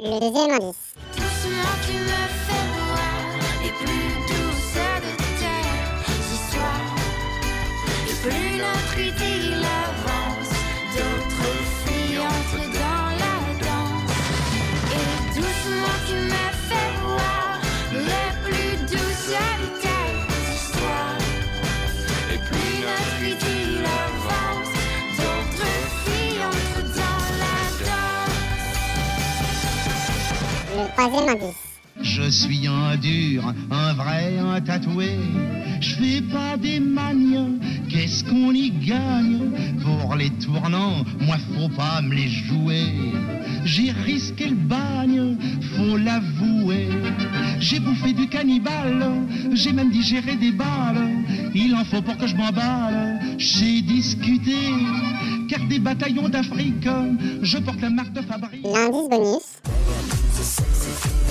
Le deuxième indice. Plus notre idylle avance troisième indice. Je suis un dur, un vrai, un tatoué. Je fais pas des manies, qu'est-ce qu'on y gagne Pour les tournants, moi faut pas me les jouer. J'ai risqué le bagne, faut l'avouer. J'ai bouffé du cannibale, j'ai même digéré des balles. Il en faut pour que je m'emballe. J'ai discuté, car des bataillons d'Afrique, je porte la marque de fabrique. L'indice bonus.